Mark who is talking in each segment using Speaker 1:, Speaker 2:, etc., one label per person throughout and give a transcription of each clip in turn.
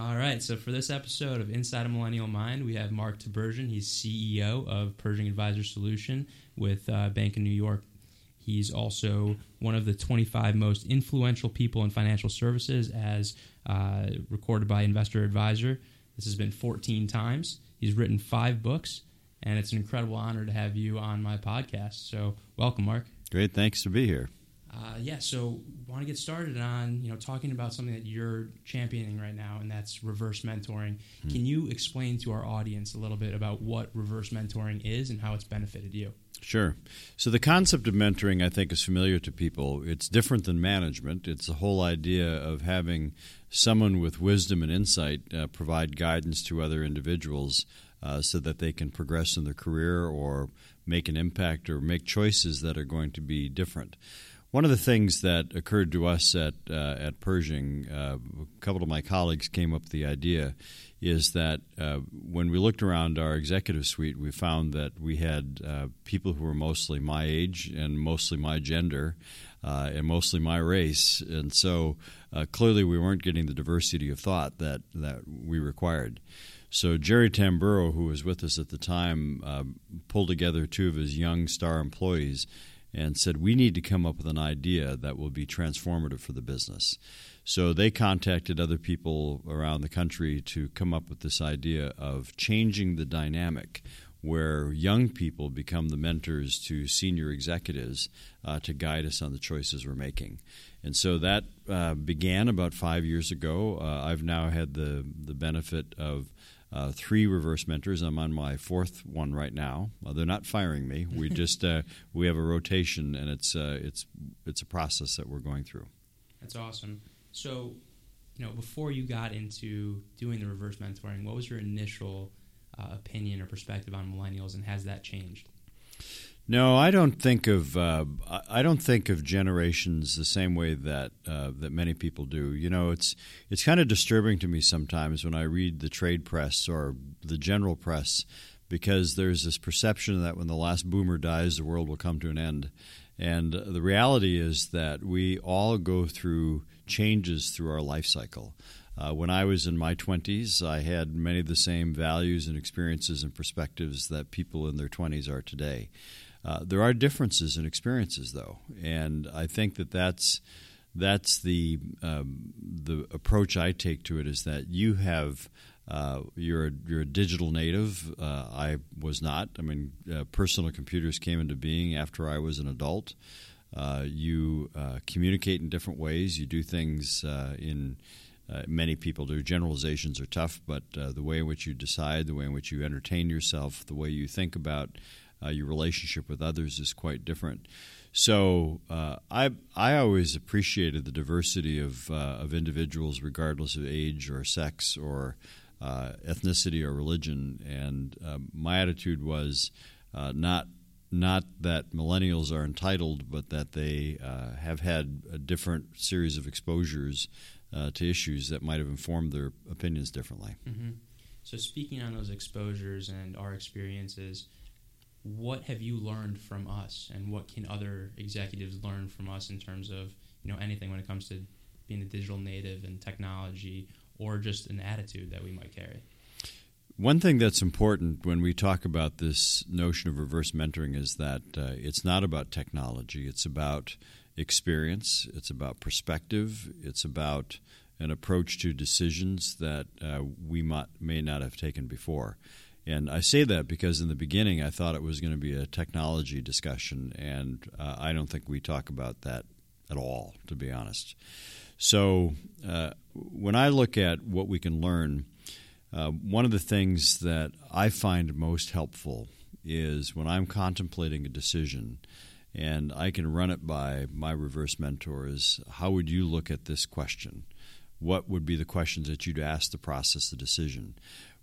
Speaker 1: All right, so for this episode of Inside a Millennial Mind, we have Mark Tibergien. He's CEO of Pershing Advisor Solution with uh, Bank of New York. He's also one of the 25 most influential people in financial services, as uh, recorded by Investment Advisor. This has been 14 times. He's written five books, and it's an incredible honor to have you on my podcast. So, welcome, Mark.
Speaker 2: Great, thanks to be here.
Speaker 1: Uh, yeah, so want to get started on you know talking about something that you're championing right now, and that's reverse mentoring. Hmm. Can you explain to our audience a little bit about what reverse mentoring is and how it's benefited you?
Speaker 2: Sure. So the concept of mentoring, I think, is familiar to people. It's different than management. It's the whole idea of having someone with wisdom and insight uh, provide guidance to other individuals uh, so that they can progress in their career or make an impact or make choices that are going to be different. One of the things that occurred to us at uh, at Pershing, uh, a couple of my colleagues came up with the idea, is that uh, when we looked around our executive suite, we found that we had uh, people who were mostly my age and mostly my gender, uh, and mostly my race, and so uh, clearly we weren't getting the diversity of thought that that we required. So Jerry Tamburo, who was with us at the time, pulled together two of his young star employees and said, We need to come up with an idea that will be transformative for the business. So they contacted other people around the country to come up with this idea of changing the dynamic where young people become the mentors to senior executives uh, to guide us on the choices we're making. And so that uh, began about five years ago. Uh, I've now had the, the benefit of uh, three reverse mentors. I'm on my fourth one right now. Well, they're not firing me. We just uh, we have a rotation, and it's uh, it's it's a process that we're going through.
Speaker 1: That's awesome. So, you know, before you got into doing the reverse mentoring, what was your initial uh, opinion or perspective on millennials, and has that changed?
Speaker 2: No, I don't think of uh, I don't think of generations the same way that uh, that many people do. You know, it's it's kind of disturbing to me sometimes when I read the trade press or the general press because there's this perception that when the last boomer dies, the world will come to an end. And the reality is that we all go through changes through our life cycle. Uh, when I was in my 20s, I had many of the same values and experiences and perspectives that people in their 20s are today. Uh, there are differences in experiences, though, and I think that that's that's the um, the approach I take to it is that you have uh, you're a, you're a digital native. Uh, I was not. I mean, uh, personal computers came into being after I was an adult. Uh, you uh, communicate in different ways. You do things in many people do. Generalizations are tough, but the way in which you decide, the way in which you entertain yourself, the way you think about uh, your relationship with others is quite different. So uh, I I always appreciated the diversity of uh, of individuals, regardless of age or sex or uh, ethnicity or religion. And um, my attitude was uh, not not that millennials are entitled, but that they have had a different series of exposures to issues that might have informed their opinions differently.
Speaker 1: Mm-hmm. So speaking on those exposures and our experiences what have you learned from us? And what can other executives learn from us in terms of you know anything when it comes to being a digital native and technology or just an attitude that we might carry?
Speaker 2: One thing that's important when we talk about this notion of reverse mentoring is that uh, it's not about technology. It's about experience. It's about perspective. It's about an approach to decisions that uh, we might, may not have taken before and I say that because in the beginning I thought it was going to be a technology discussion, and uh, I don't think we talk about that at all, to be honest. So uh, when I look at what we can learn, uh, one of the things that I find most helpful is when I'm contemplating a decision and I can run it by my reverse mentors, how would you look at this question? What would be the questions that you'd ask to process the decision?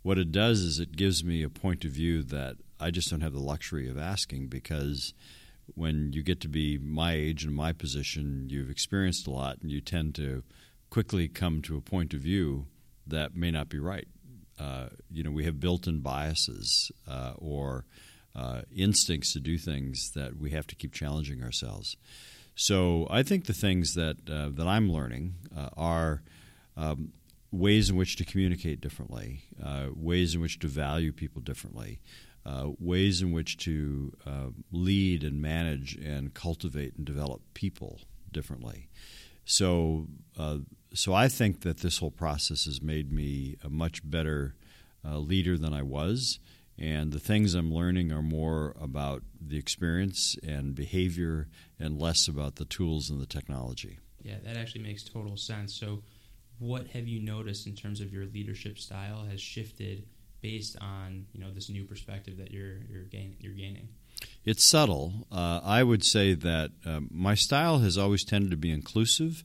Speaker 2: What it does is it gives me a point of view that I just don't have the luxury of asking because when you get to be my age and my position, you've experienced a lot and you tend to quickly come to a point of view that may not be right. Uh, you know, we have built in biases uh, or uh, instincts to do things that we have to keep challenging ourselves. So I think the things that, uh, that I'm learning uh, are um, ways in which to communicate differently, uh, ways in which to value people differently, uh, ways in which to uh, lead and manage and cultivate and develop people differently. So, uh, so I think that this whole process has made me a much better uh, leader than I was. And the things I'm learning are more about the experience and behavior and less about the tools and the technology.
Speaker 1: Yeah, that actually makes total sense. So, what have you noticed in terms of your leadership style has shifted based on you know this new perspective that you're you're, gain, you're gaining?
Speaker 2: It's subtle. Uh, I would say that uh, my style has always tended to be inclusive,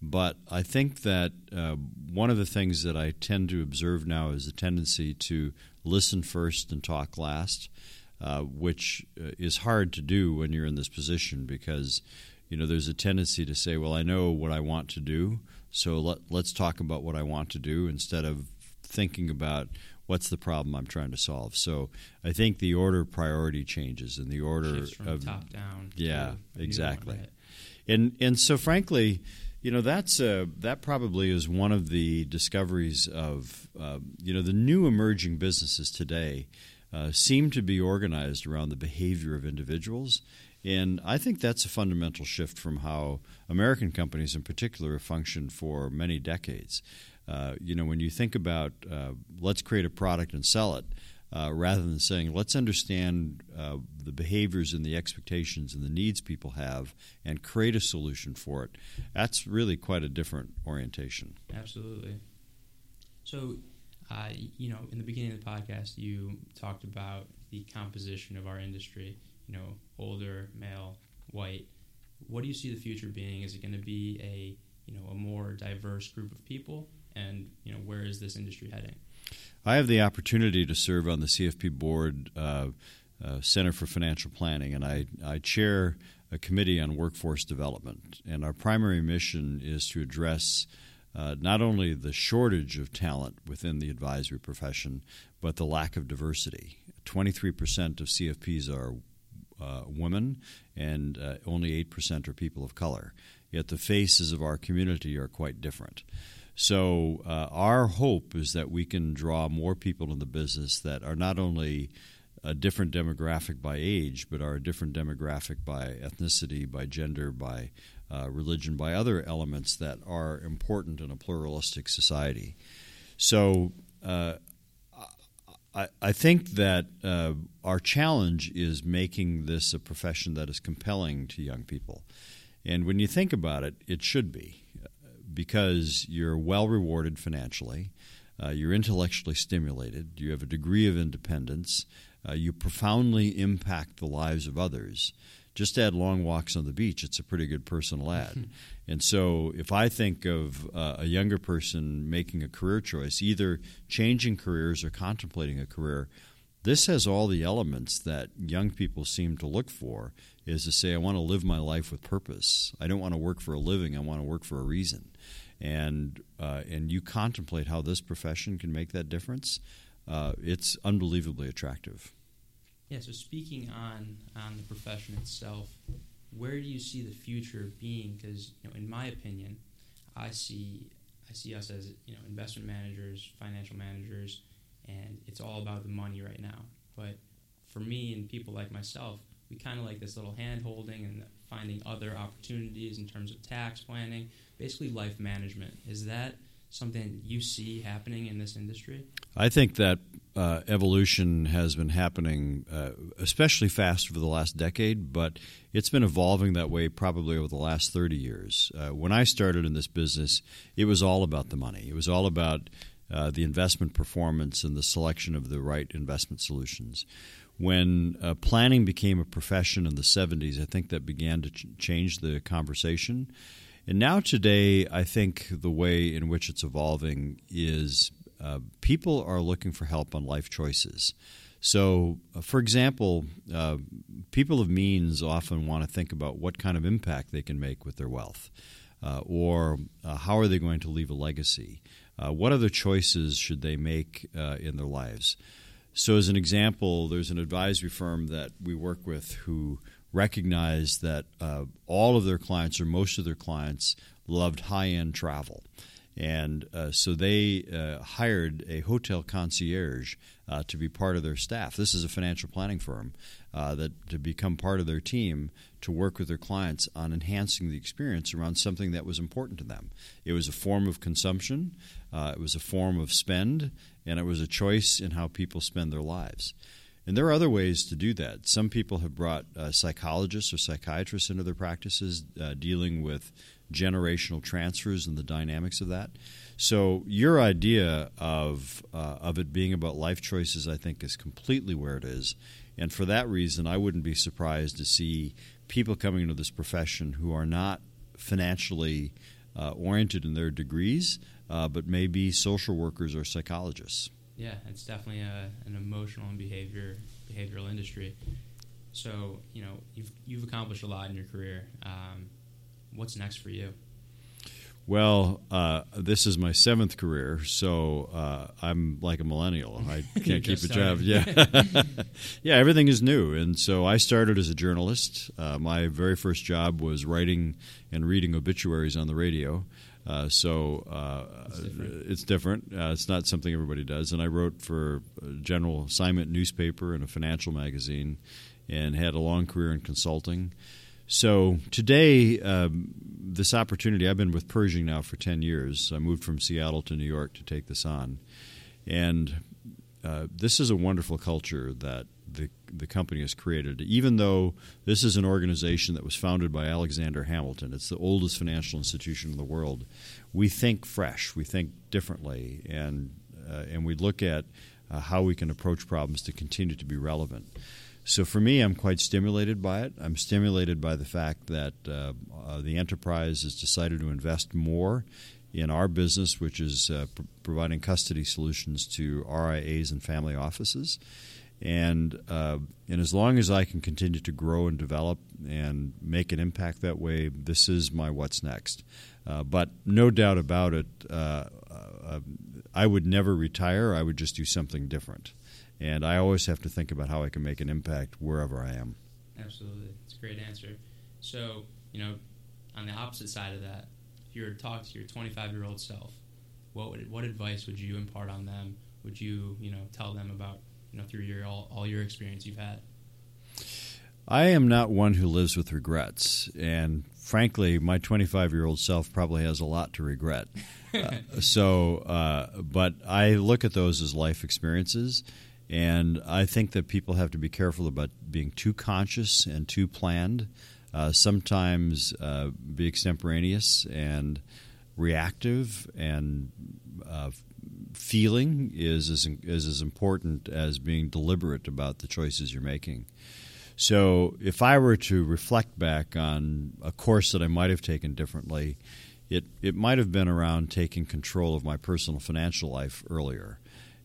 Speaker 2: but I think that uh, one of the things that I tend to observe now is a tendency to listen first and talk last, uh, which uh, is hard to do when you're in this position because you know there's a tendency to say, "Well, I know what I want to do, so let, let's talk about what I want to do," instead of thinking about what's the problem I'm trying to solve. So I think the order of priority changes and the order
Speaker 1: of top down.
Speaker 2: Yeah, exactly. And and so frankly, you know that's uh, that probably is one of the discoveries of uh, you know the new emerging businesses today uh, seem to be organized around the behavior of individuals. And I think that's a fundamental shift from how American companies, in particular, have functioned for many decades. Uh, you know, when you think about uh, let's create a product and sell it, uh, rather than saying let's understand uh, the behaviors and the expectations and the needs people have and create a solution for it, that's really quite a different orientation.
Speaker 1: Absolutely. So, uh, you know, in the beginning of the podcast, you talked about the composition of our industry. You know, older, male, white. What do you see the future being? Is it going to be a you know a more diverse group of people? And you know, where is this industry heading?
Speaker 2: I have the opportunity to serve on the CFP board, uh, uh, Center for Financial Planning, and I, I chair a committee on workforce development. And our primary mission is to address uh, not only the shortage of talent within the advisory profession, but the lack of diversity. 23% of CFPs are uh, women, and uh, only 8% are people of color. Yet the faces of our community are quite different. So uh, our hope is that we can draw more people in the business that are not only a different demographic by age, but are a different demographic by ethnicity, by gender, by uh, religion, by other elements that are important in a pluralistic society. So uh, I, I, think that uh, our challenge is making this a profession that is compelling to young people. And when you think about it, it should be because you're well rewarded financially, uh, you're intellectually stimulated, you have a degree of independence, uh, you profoundly impact the lives of others. Just add long walks on the beach, it's a pretty good personal ad. and so, if I think of uh, a younger person making a career choice, either changing careers or contemplating a career, this has all the elements that young people seem to look for is to say, I want to live my life with purpose. I don't want to work for a living, I want to work for a reason. And, uh, and you contemplate how this profession can make that difference, uh, it's unbelievably attractive.
Speaker 1: Yeah, so speaking on, on the profession itself, where do you see the future being? Because, you know, in my opinion, I see I see us as you know investment managers, financial managers, and it's all about the money right now. But for me and people like myself, we kind of like this little hand holding and finding other opportunities in terms of tax planning, basically life management. Is that something you see happening in this industry?
Speaker 2: I think that uh, evolution has been happening uh, especially fast over the last decade, but it's been evolving that way probably over the last 30 years. Uh, when I started in this business, it was all about the money. It was all about uh, the investment performance and the selection of the right investment solutions when uh, planning became a profession in the 70s, I think that began to ch- change the conversation. And now, today, I think the way in which it's evolving is uh, people are looking for help on life choices. So, uh, for example, uh, people of means often want to think about what kind of impact they can make with their wealth, uh, or uh, how are they going to leave a legacy? what other choices should they make in their lives? So, as an example, there's an advisory firm that we work with who recognized that uh, all of their clients, or most of their clients, loved high end travel. And uh, so they uh, hired a hotel concierge uh, to be part of their staff. This is a financial planning firm uh, that to become part of their team to work with their clients on enhancing the experience around something that was important to them. It was a form of consumption, uh, it was a form of spend, and it was a choice in how people spend their lives. And there are other ways to do that. Some people have brought uh, psychologists or psychiatrists into their practices uh, dealing with generational transfers and the dynamics of that. So your idea of uh, of it being about life choices, I think, is completely where it is. And for that reason, I wouldn't be surprised to see people coming into this profession who are not financially uh, oriented in their degrees, uh, but maybe social workers or psychologists.
Speaker 1: Yeah, it's definitely a, an emotional and behavior behavioral industry. So you know you've you've accomplished a lot in your career. Um, what's next for you?
Speaker 2: Well, uh, this is my seventh career, so uh, I'm like a millennial. I can't keep a job. Yeah, yeah. Everything is new, and so I started as a journalist. Uh, my very first job was writing and reading obituaries on the radio. Uh, so uh, it's different. It's, different. Uh, it's not something everybody does. And I wrote for a general assignment newspaper and a financial magazine, and had a long career in consulting. So today, um, this opportunity, I've been with Pershing now for 10 years. I moved from Seattle to New York to take this on. And uh, this is a wonderful culture that the, company has created. Even though this is an organization that was founded by Alexander Hamilton, it's the oldest financial institution in the world, we think fresh, we think differently, and, uh, and we look at uh, how we can approach problems to continue to be relevant. So for me, I'm quite stimulated by it. I'm stimulated by the fact that uh, uh, the enterprise has decided to invest more in our business, which is uh, pr- providing custody solutions to RIAs and family offices. And uh, and as long as I can continue to grow and develop and make an impact that way, this is my what's next. Uh, but no doubt about it, uh, I would never retire. I would just do something different and I always have to think about how I can make an impact wherever I am.
Speaker 1: Absolutely, it's a great answer. So, you know, on the opposite side of that, if you were to talk to your 25 year old self, what would, what advice would you impart on them? Would you, you know, tell them about, you know, through your all, all your experience you've had?
Speaker 2: I am not one who lives with regrets, and frankly, my 25 year old self probably has a lot to regret. uh, so, uh, but I look at those as life experiences and I think that people have to be careful about being too conscious and too planned. Uh, sometimes uh, be extemporaneous and reactive and uh, feeling is as, is as important as being deliberate about the choices you're making. So, if I were to reflect back on a course that I might have taken differently, it, it might have been around taking control of my personal financial life earlier.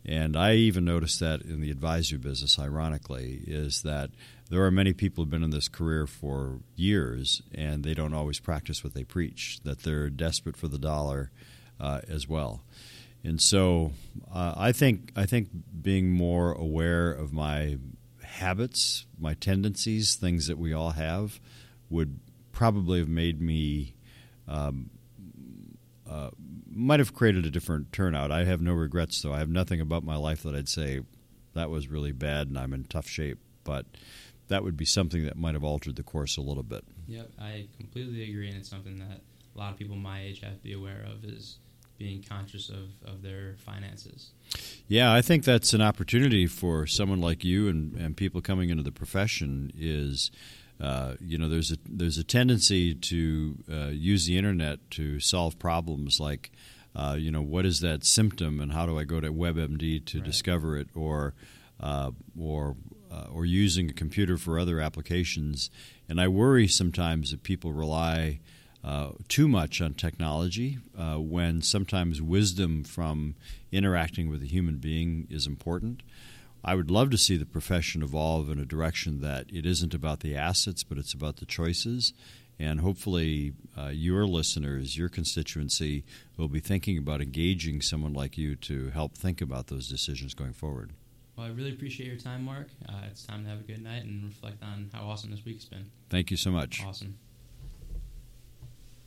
Speaker 2: And I even noticed that in the advisory business, ironically, is that there are many people who've been in this career for years and they don't always practice what they preach, that they're desperate for the dollar uh, as well. And so uh, I think I think being more aware of my habits, my tendencies, things that we all have, would probably have made me um, uh, might have created a different turnout. I have no regrets, though. I have nothing about my life that I'd say that was really bad and I'm in tough shape. But that would be something that might have altered the course a little bit.
Speaker 1: Yep, I completely agree, and it's something that a lot of people my age have to be aware of is being conscious of, of their finances.
Speaker 2: Yeah, I think that's an opportunity for someone like you and, and people coming into the profession is – uh, you know, there's a there's a tendency to uh, use the internet to solve problems like, uh, you know, what is that symptom and how do I go to WebMD to right. discover it, or uh, or uh, or using a computer for other applications. And I worry sometimes that people rely too much on technology when sometimes wisdom from interacting with a human being is important. I would love to see the profession evolve in a direction that it isn't about the assets, but it's about the choices. And hopefully, uh, your listeners, your constituency, will be thinking about engaging someone like you to help think about those decisions going forward.
Speaker 1: Well, I really appreciate your time, Mark. Uh, it's time to have a good night and reflect on how awesome this week's been.
Speaker 2: Thank you so much.
Speaker 1: Awesome.